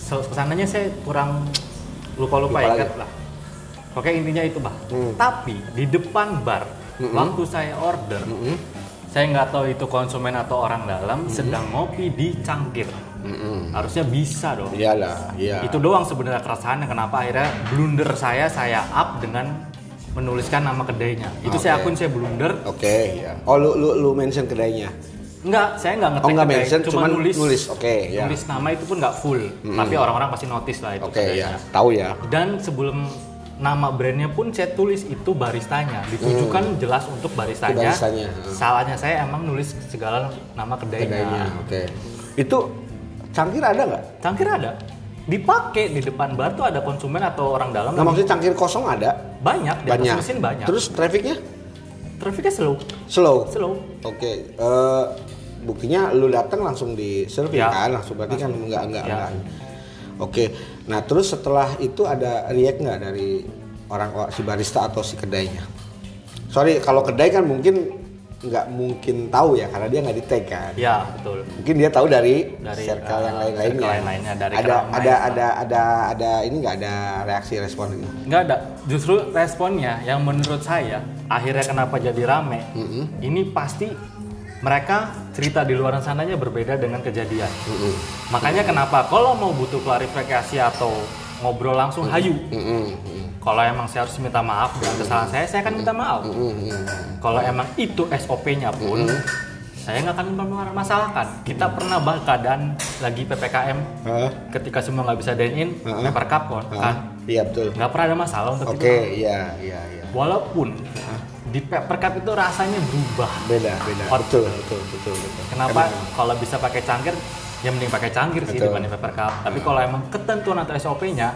ke sananya saya kurang lupa-lupa Lupa ingat lah. Oke intinya itu bah. Hmm. Tapi di depan bar waktu saya order Hmm. saya nggak tahu itu konsumen atau orang dalam sedang ngopi di cangkir. Hmm. Harusnya bisa dong. Iyalah, iya. Itu doang sebenarnya keresahannya kenapa akhirnya blunder saya saya up dengan menuliskan nama kedainya. Itu Oke. saya akun saya blunder. Oke, ya. Oh, lu lu lu mention kedainya. Enggak, saya enggak ngetek Oh, nggak kedai, mention, cuma cuman nulis. nulis. Oke, ya. Nulis nama itu pun nggak full, tapi orang-orang pasti notice lah itu Oke, kedainya. ya. Tahu ya. Dan sebelum nama brandnya pun saya tulis itu baristanya, ditujukan jelas untuk baristanya. Hmm. Itu baristanya, hmm. Salahnya saya emang nulis segala nama kedainya. Kedainya. Oke. Itu cangkir ada nggak? Cangkir ada, dipakai di depan bar tuh ada konsumen atau orang dalam. Nah, maksudnya cangkir kosong ada? banyak, di Banyak. mesin banyak. Terus trafficnya Trafficnya slow, slow. slow. Oke. eh, buktinya lu datang langsung di serving Ya. kan? Langsung berarti kan enggak enggak Ya. enggak. Oke. Nah, terus setelah itu ada react nggak dari orang si barista atau si kedainya? Sorry, kalau kedai kan mungkin nggak mungkin tahu ya karena dia nggak di tag kan. Ya betul. Mungkin dia tahu dari, Dari, circle uh, yang lain-lainnya. circle lain-lainnya, dari ada keramaian. ada ada ada ada ini nggak ada reaksi respon gitu. Nggak ada. Justru responnya yang menurut saya akhirnya kenapa jadi rame. Ini pasti mereka cerita di luar sananya berbeda dengan kejadian. Makanya kenapa kalau mau butuh klarifikasi atau ngobrol langsung hayu. Kalau emang saya harus minta maaf dengan kesalahan saya, saya akan minta maaf. Kalau emang itu SOP-nya pun, saya nggak akan mempermasalahkan. Kita pernah bahas keadaan lagi PPKM Hah? ketika semua nggak bisa dine in, Heeh. paper cup kan? Iya betul. nggak pernah ada masalah untuk Oke, itu. iya iya iya. Walaupun di paper cup itu rasanya berubah. Beda beda. Betul betul betul betul. Kenapa kalau bisa pakai cangkir, ya mending pakai cangkir sih Betul. dibanding paper cup. Tapi kalau emang ketentuan atau SOP-nya,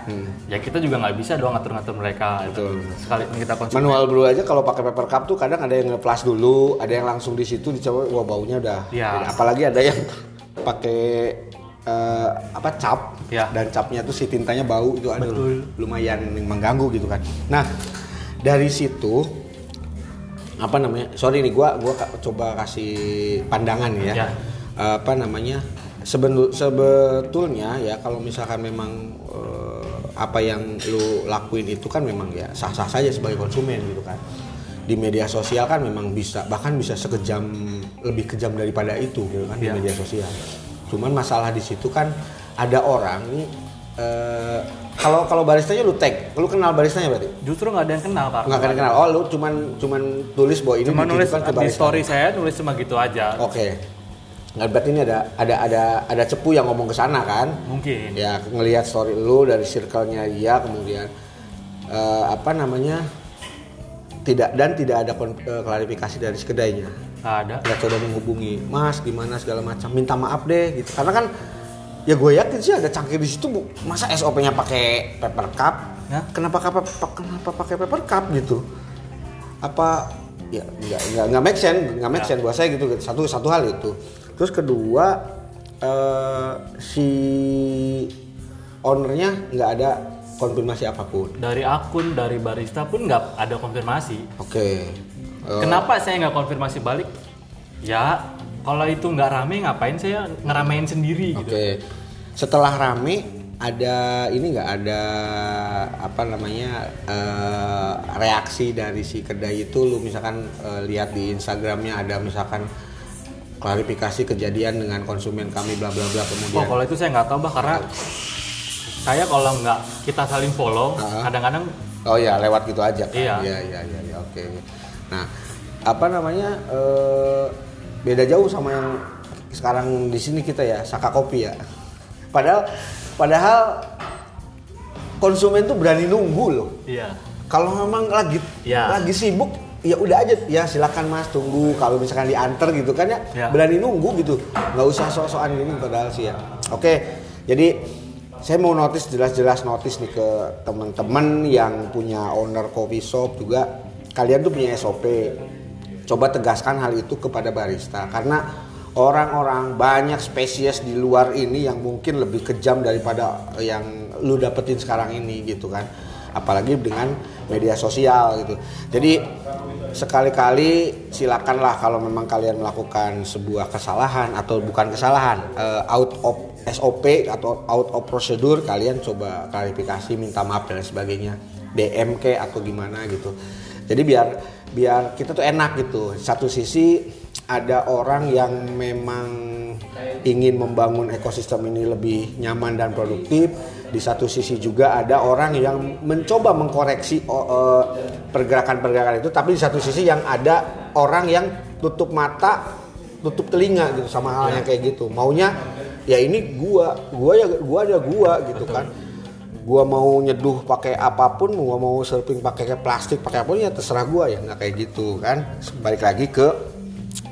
ya kita juga nggak bisa dong ngatur-ngatur mereka. Betul. Sekalipun kita konsumen. Manual brew aja kalau pakai paper cup tuh kadang ada yang ngeplas dulu, ada yang langsung di situ dicoba, wah baunya udah. Beda. Apalagi ada yang pakai eh, apa cap Iya. dan capnya tuh si tintanya bau itu aduh Betul. lumayan mengganggu gitu kan. Nah dari situ apa namanya? Sorry nih gua gua coba kasih pandangan ya. Eh, apa namanya? Sebetulnya ya kalau misalkan memang eh, apa yang lu lakuin itu kan memang ya sah-sah saja sebagai konsumen gitu kan. Di media sosial kan memang bisa bahkan bisa sekejam lebih kejam daripada itu gitu kan Iya. di media sosial. Cuman masalah di situ kan ada orang nih eh, kalau kalau baristanya lu tag, lu kenal baristanya berarti? Justru nggak ada yang kenal pak. Nggak akan kenal. Oh, lu cuman cuman tulis bahwa ini Cuma nulis di story saya nulis cuma gitu aja. Oke. Nggak berarti ini ada ada ada ada cepu yang ngomong ke sana kan? Mungkin. Ya ngelihat story lu dari circle-nya dia kemudian eh, apa namanya? Tidak dan tidak ada eh, klarifikasi dari si kedainya. Nggak ada. Nggak coba menghubungi, Mas gimana segala macam, minta maaf deh gitu. Karena kan ya gue yakin sih ada cangkir di situ bu. Masa SOP-nya pakai paper cup? Ya. Kenapa kenapa kenapa pakai paper cup gitu? Apa ya nggak nggak make sense nggak make Ya. sense buat saya gitu satu satu hal itu terus kedua eh, si ownernya nggak ada konfirmasi apa pun Dari akun dari barista pun nggak ada konfirmasi. oke Eh, Kenapa saya nggak konfirmasi balik? Ya kalau itu nggak rame ngapain saya ngeramein sendiri gitu. Oke. Setelah rame ada ini nggak ada apa namanya eh, reaksi dari si kedai itu lu misalkan eh, lihat di Instagramnya ada misalkan klarifikasi kejadian dengan konsumen kami bla bla bla Oh kemudian kalau itu saya nggak tahu bah karena saya kalau nggak kita saling follow kadang-kadang oh ya lewat gitu aja kan Iya. iya iya iya iya, oke. Nah apa namanya eh, beda jauh sama yang sekarang di sini kita ya saka kopi ya. Padahal padahal konsumen tuh berani nunggu loh. Iya. Kalau memang lagi Ya. lagi sibuk ya udah aja ya silakan mas tunggu kalau misalkan diantar gitu kan ya, Ya. berani nunggu gitu. Nggak usah sok-sokan gini padahal sih ya. Oke jadi saya mau notice jelas-jelas notice nih ke teman-teman yang punya owner coffee shop juga. Kalian tuh punya SOP coba tegaskan hal itu kepada barista. Karena orang-orang banyak spesies di luar ini yang mungkin lebih kejam daripada yang lu dapetin sekarang ini gitu kan. Apalagi dengan media sosial gitu. Jadi sekali-kali silakanlah kalau memang kalian melakukan sebuah kesalahan atau bukan kesalahan eh, out of SOP atau out of prosedur kalian coba klarifikasi minta maaf dan sebagainya DM atau gimana gitu. Jadi biar biar kita tuh enak gitu. Satu sisi ada orang yang memang ingin membangun ekosistem ini lebih nyaman dan produktif. Di satu sisi juga ada orang yang mencoba mengkoreksi eh, pergerakan-pergerakan itu tapi di satu sisi yang ada orang yang tutup mata tutup telinga gitu sama hal yang kayak gitu. Maunya ya ini gua gua ya gua ada gua gitu kan. Gua mau nyeduh pakai apa pun gua mau surfing pakai plastik pakai apa pun ya terserah gua ya nggak kayak gitu kan. Balik lagi ke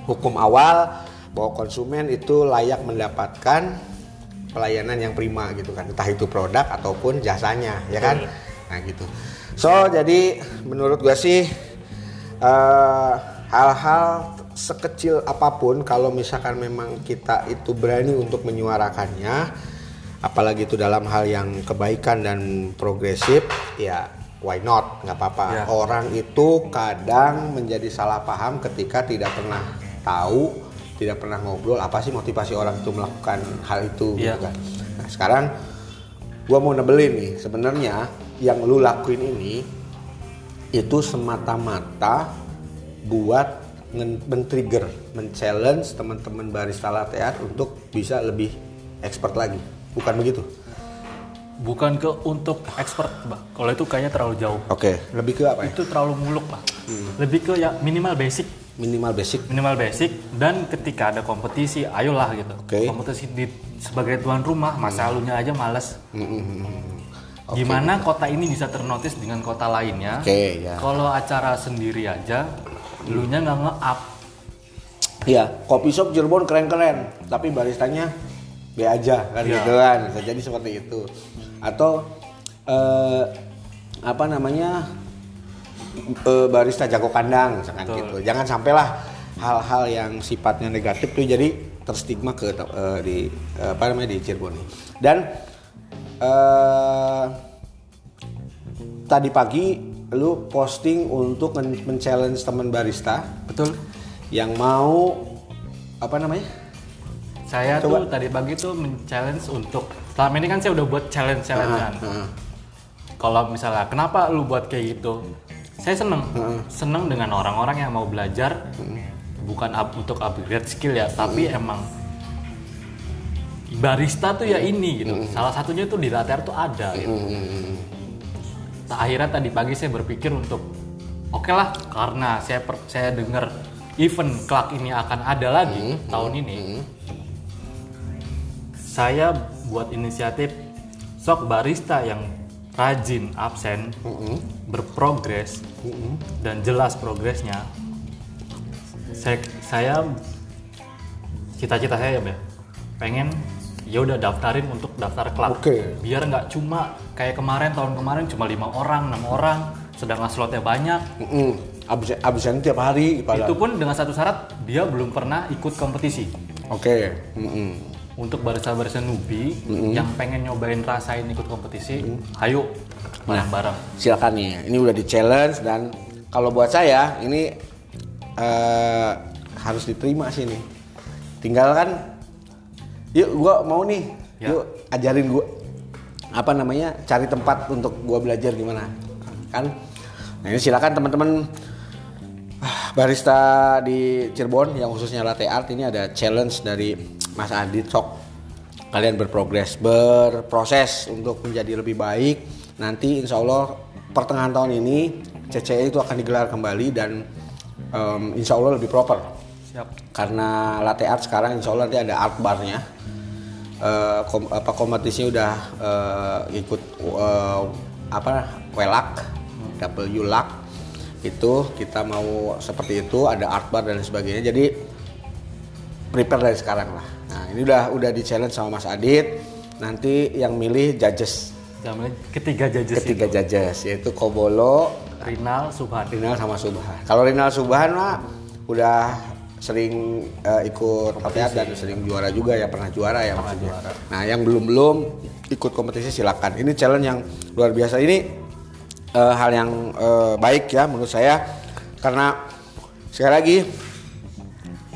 hukum awal bahwa konsumen itu layak mendapatkan pelayanan yang prima gitu kan. Entah itu produk ataupun jasanya ya kan? Nah gitu. So jadi menurut gua sih eh, hal-hal sekecil apa pun kalau misalkan memang kita itu berani untuk menyuarakannya apalagi itu dalam hal yang kebaikan dan progresif ya why not? Nggak apa-apa. Ya. orang itu kadang menjadi salah paham ketika tidak pernah tahu tidak pernah ngobrol apa sih motivasi orang itu melakukan hal itu Iya. gitu kan nah sekarang gua mau nebelin nih sebenarnya yang lu lakuin ini itu semata-mata buat men-trigger, men-challenge teman-teman barista latte art untuk bisa lebih expert lagi. Bukan begitu? Bukan ke untuk expert, Mbak. Kalau itu kayaknya terlalu jauh. Oke, lebih ke apa ya? Itu terlalu muluk, Pak. Hmm. Lebih ke ya minimal basic. Minimal basic. Minimal basic dan ketika ada kompetisi, ayolah gitu. Oke. Kompetisi di sebagai tuan rumah, masa lalunya aja males. Hmm, Oke. Gimana kota ini bisa ternotis dengan kota lainnya? Oke, ya. Kalau acara sendiri aja, dulunya nggak nge-up. Iya, kopi shop Cirebon keren-keren, tapi baristanya B aja kan Iya. gitu kan. Bisa jadi seperti itu. Atau eh, apa namanya? Eh, barista jago kandang misalkan Betul. gitu. Jangan sampailah hal-hal yang sifatnya negatif tuh jadi terstigma ke eh, di eh, apa namanya di Cirebon. Dan eh tadi pagi lu posting untuk men- men-challenge teman barista Betul. yang mau apa namanya? Saya Coba. tuh tadi pagi tuh men-challenge untuk selama ini kan saya udah buat challenge-challengean. Heeh. Kalau misalnya kenapa lu buat kayak gitu? Saya seneng, seneng dengan orang-orang yang mau belajar, bukan up, untuk upgrade skill ya, tapi emang barista tuh ya ini gitu. Salah satunya tuh di latte art tuh ada. Gitu. Nah, akhirnya tadi pagi saya berpikir untuk oke lah karena saya per- saya dengar event Clark ini akan ada lagi tahun ini. Saya buat inisiatif sok barista yang rajin absen, berprogres dan jelas progresnya. Saya, saya cita-cita saya ya, Be, pengen ya udah daftarin untuk daftar klub. Oke. Biar nggak cuma kayak kemarin tahun kemarin cuma lima orang, enam orang, sedangkan slotnya banyak. Mm-mm. Absen, absen tiap hari padahal. Itu pun dengan satu syarat dia belum pernah ikut kompetisi. Oke. Mm-mm. Untuk barista-barista newbie yang pengen nyobain rasain ikut kompetisi, ayo bareng-bareng. Silakan nih. Ini udah di challenge dan kalau buat saya ini eh, harus diterima sih nih. Tinggal kan, yuk gua mau nih, Ya. yuk ajarin gua apa namanya cari tempat untuk gua belajar gimana kan. Nah ini silakan teman-teman ah, barista di Cirebon yang khususnya latte art ini ada challenge dari Mas Adit sok kalian berprogres berproses untuk menjadi lebih baik. Nanti insya Allah pertengahan tahun ini CCE itu akan digelar kembali dan em, insya Allah lebih proper. Siap. karena latte art sekarang insya Allah nanti ada art barnya. Eh, kom- apa kompetisinya udah eh, ikut eh, apa welak W lak itu kita mau seperti itu ada art bar dan sebagainya. Jadi prepare dari sekarang lah nah ini udah udah di challenge sama Mas Adit nanti yang milih judges ketiga judges ketiga itu. judges yaitu Kobolo Rinal Subhan. Rinal sama Subhan. Kalau Rinal Subhan mah udah sering eh, ikut latihan dan sering juara juga ya pernah juara ya maksudnya. Nah yang belum belum ikut kompetisi silakan. Ini challenge yang luar biasa ini eh, hal yang eh, baik ya menurut saya karena sekali lagi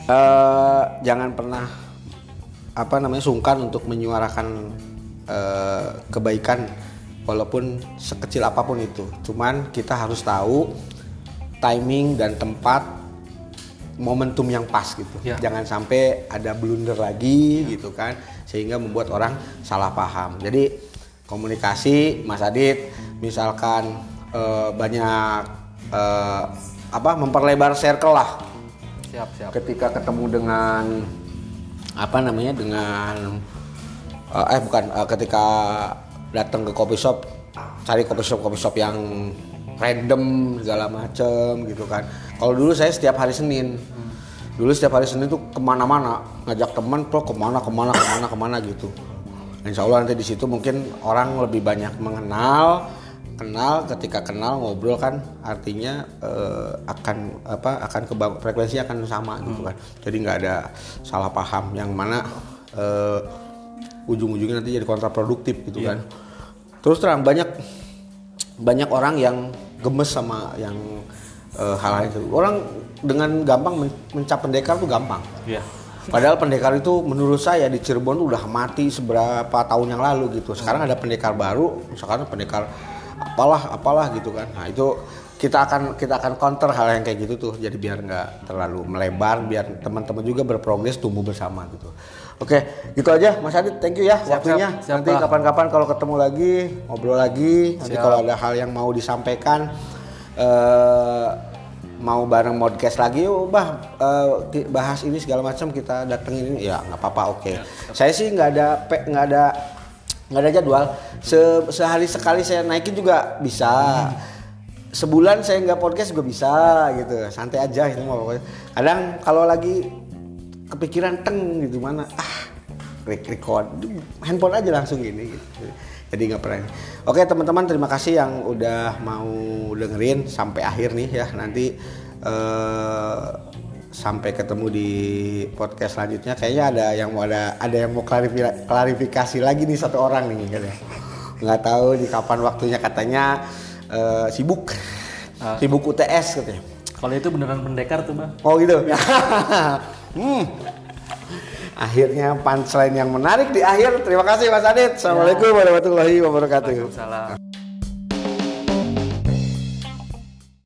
eh, jangan pernah apa namanya sungkan untuk menyuarakan eh, kebaikan walaupun sekecil apa pun itu. Cuman kita harus tahu timing dan tempat momentum yang pas gitu. Ya. Jangan sampai ada blunder lagi gitu kan sehingga membuat orang salah paham. Jadi komunikasi Mas Adit misalkan eh, banyak eh, apa memperlebar circle lah siap siap. Ketika ketemu dengan apa namanya dengan eh, eh bukan eh, ketika datang ke coffee shop cari coffee shop coffee shop yang random segala macem gitu kan. Kalau dulu saya setiap hari Senin. Dulu setiap hari Senin tuh ke mana-mana ngajak teman tuh ke mana ke mana ke mana ke mana gitu. Insya Allah nanti di situ mungkin orang lebih banyak mengenal kenal ketika kenal ngobrol kan artinya eh, akan apa akan ke frekuensi akan sama gitu kan. Jadi nggak ada salah paham yang mana eh, ujung-ujungnya nanti jadi kontraproduktif gitu kan. Terus terang banyak banyak orang yang gemes sama yang eh, hal-hal itu. Orang dengan gampang men- mencap pendekar tuh gampang. Iya. Padahal pendekar itu menurut saya di Cirebon udah mati seberapa tahun yang lalu gitu. Sekarang ada pendekar baru, misalkan pendekar apalah apalah gitu kan. Nah itu kita akan kita akan counter hal yang kayak gitu tuh. Jadi biar nggak terlalu melebar, biar teman-teman juga berprogres tumbuh bersama gitu. Oke, gitu aja Mas Adit. Thank you ya Siap, waktunya. siap. Siap, Nanti kapan-kapan kalau ketemu lagi ngobrol lagi. Nanti Siap. kalau ada hal yang mau disampaikan. eh mau bareng podcast lagi yuk bah eh, bahas ini segala macam kita datengin ini ya nggak apa-apa oke saya sih nggak ada nggak ada nggak ada jadwal. Se- sehari sekali saya naikin juga bisa. Sebulan saya nggak podcast juga bisa gitu. Santai aja itu pokoknya kadang kalau lagi kepikiran teng gitu mana ah record. Handphone aja langsung gini gitu. jadi nggak pernah oke teman-teman terima kasih yang udah mau dengerin sampai akhir nih ya. Nanti eh, sampai ketemu di podcast selanjutnya kayaknya ada yang mau ada ada yang mau klarifi- klarifikasi lagi nih satu orang nih katanya nggak tahu di kapan waktunya katanya eh, sibuk sibuk UTS katanya kalau itu beneran pendekar tuh bang Oh gitu. hmm. Akhirnya punchline yang menarik di akhir. Terima kasih Mas Adit. Assalamualaikum warahmatullahi wabarakatuh. Waalaikumsalam